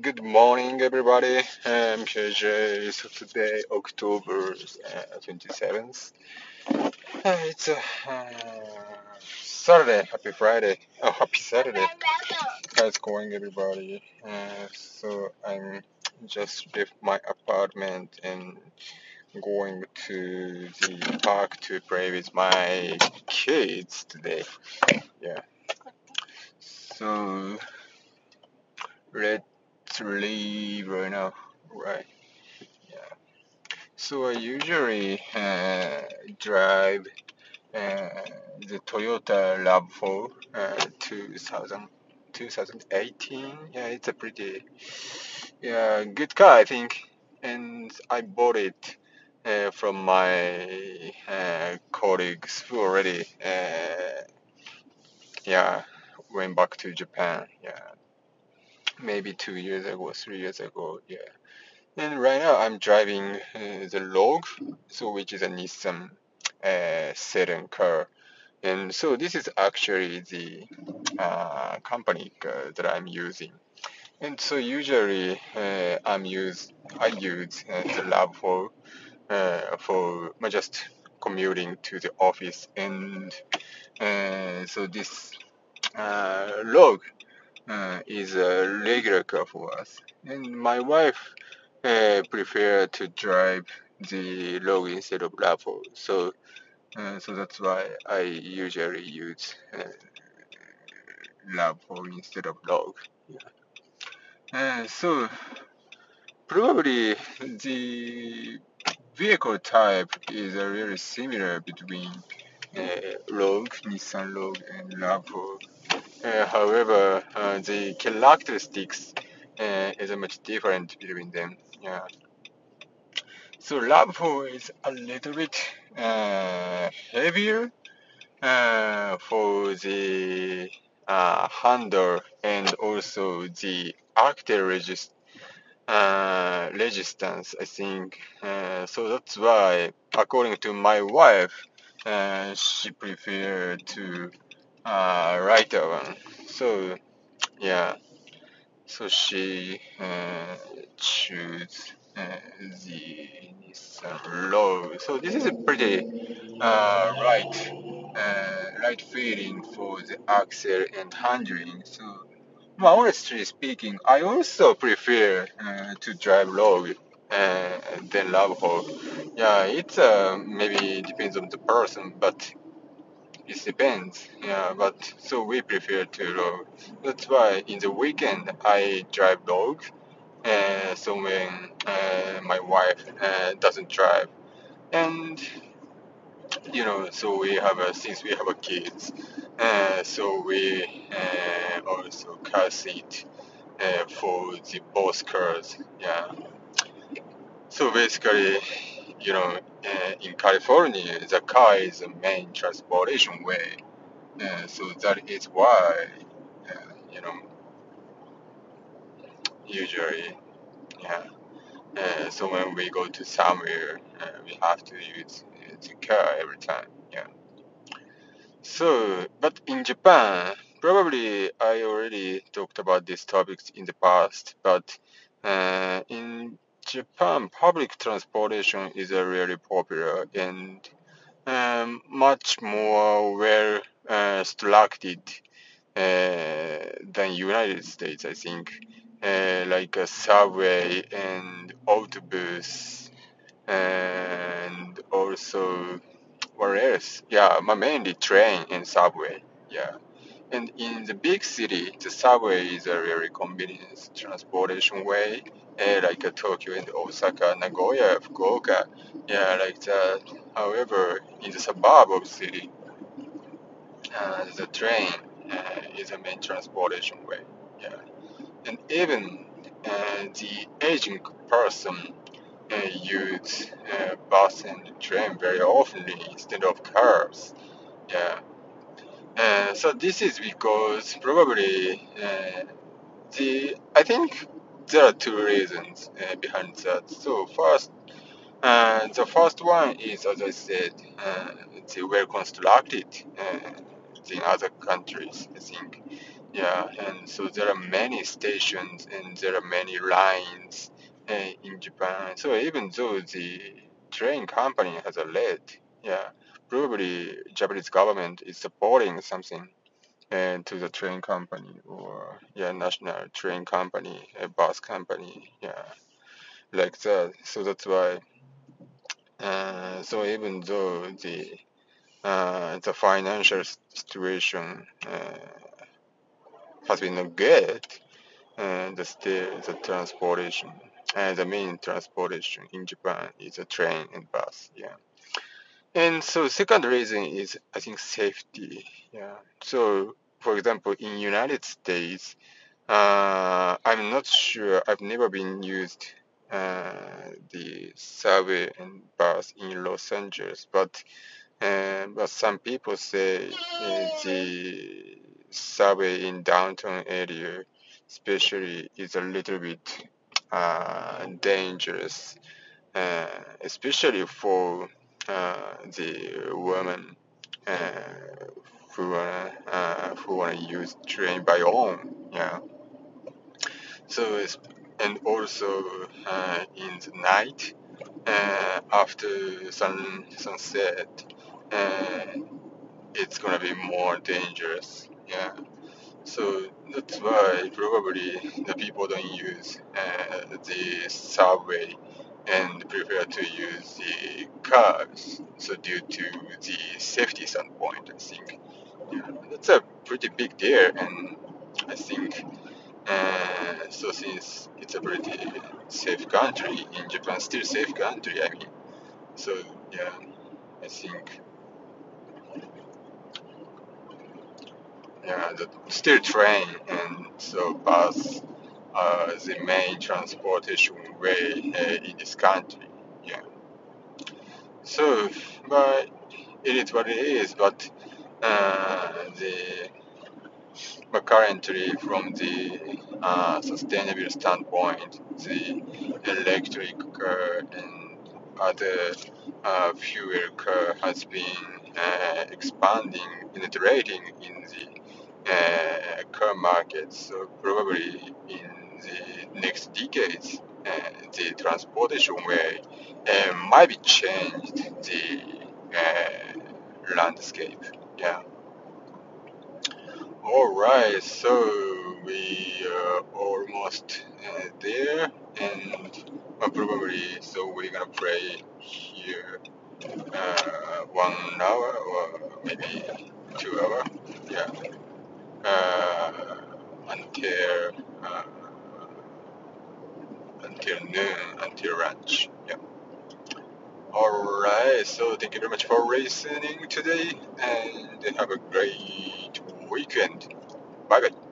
Good morning, everybody. I'm PJ. So today, October uh, 27th. Uh, it's uh, Saturday. Happy Friday. Oh, happy Saturday. How's it going, everybody? Uh, so I'm just left my apartment and going to the park to play with my kids today. Yeah. So let's leave right now. Right. Yeah. So I usually uh, drive uh, the Toyota RAV4 uh, 2000, 2018. Yeah, it's a pretty yeah good car, I think. And I bought it uh, from my uh, colleagues who already uh, yeah went back to Japan. Yeah, maybe two years ago, three years ago. Yeah. And right now I'm driving uh, the Rogue, so which is a Nissan uh, sedan car. And so this is actually the uh, company car that I'm using. And so usually uh, I'm use I use uh, the lab for uh, for uh, just commuting to the office. And uh, so this uh, Rogue uh, is a regular car for us. And my wife uh, prefer to drive the Rogue instead of RAV4. So uh, so that's why I usually use uh, RAV4 instead of Rogue. Yeah. So probably the vehicle type is uh, really similar between uh, Rogue, Nissan Rogue, and RAV4. Uh, however, uh, the characteristics uh, is much different between them. Yeah. So RAV4 is a little bit heavier for the handle and also the active resist, uh, resistance, I think. Uh, so that's why, according to my wife, uh, she preferred to uh, one. So yeah, so she uh, choose uh, the Nissan Rogue. So this is a pretty uh, right uh, right feeling for the axle and handling. So well, honestly speaking, I also prefer uh, to drive Rogue uh, than RAV4. Yeah, it's uh, maybe depends on the person, but it depends. Yeah, but so we prefer to Rogue. That's why in the weekend I drive Rogue. Uh, so when uh, my wife uh, doesn't drive, and you know, so we have a since we have a kids, uh, so we uh, also car seat uh, for the both cars. Yeah. So basically, you know, uh, in California, the car is the main transportation way. Uh, so that is why, uh, you know, usually, yeah. Uh, so when we go to somewhere, uh, we have to use the car every time. Yeah. So, but in Japan, probably I already talked about these topics in the past, but uh, in Japan, public transportation is really popular and um, much more well uh, structured uh, than United States, I think. Uh, like a subway and autobus and also what else? Yeah, mainly train and subway. Yeah. And in the big city, the subway is a really convenient transportation way, uh, like uh, Tokyo and Osaka, Nagoya, Fukuoka, yeah, like that. However, in the suburb of the city, uh, the train uh, is a main transportation way. Yeah. And even uh, the aging person use bus and train very often instead of cars. So this is because probably uh, the I think there are two reasons uh, behind that. So first, uh, the first one is as I said, uh, the well constructed uh, in other countries. I think, Yeah, and so there are many stations and there are many lines uh, in Japan. So even though the train company has a lead, yeah, probably Japanese government is supporting something and to the train company or yeah national train company a bus company yeah like that. So that's why uh, so even though the uh, the financial situation uh, has been not good uh, the still the transportation uh, the main transportation in Japan is a train and bus yeah and so second reason is I think safety yeah so for example in United States uh, I'm not sure. I've never been used uh, the subway and bus in Los Angeles, but uh, but some people say uh, the subway in downtown area, especially, is a little bit uh, dangerous, uh, especially for the women uh, who wanna uh, who wanna use train by own. Yeah. So it's, and also uh, in the night uh, after sun sunset, uh, it's gonna be more dangerous. Yeah. So that's why probably the people don't use uh, the subway and prefer to use the cars. So due to the safety standpoint, I think yeah, that's a pretty big deal, and I think uh, so since it's a pretty safe country in Japan, still safe country. I mean, so yeah, I think yeah, the still train and so bus are the main transportation way uh, in this country. Yeah. So, but it is what it is. But uh, the but currently, from the uh, sustainable standpoint, the electric car and other uh, fuel car has been uh, expanding, penetrating in the uh, car market. So probably in decades, uh, the transportation way uh, might be changed the uh, landscape. Yeah. All right, so we are almost there, and probably so we're gonna play here uh, one hour or maybe two hour, yeah, uh, until uh, until noon, until lunch, yeah. All right, so thank you very much for listening today, and have a great weekend. Bye bye.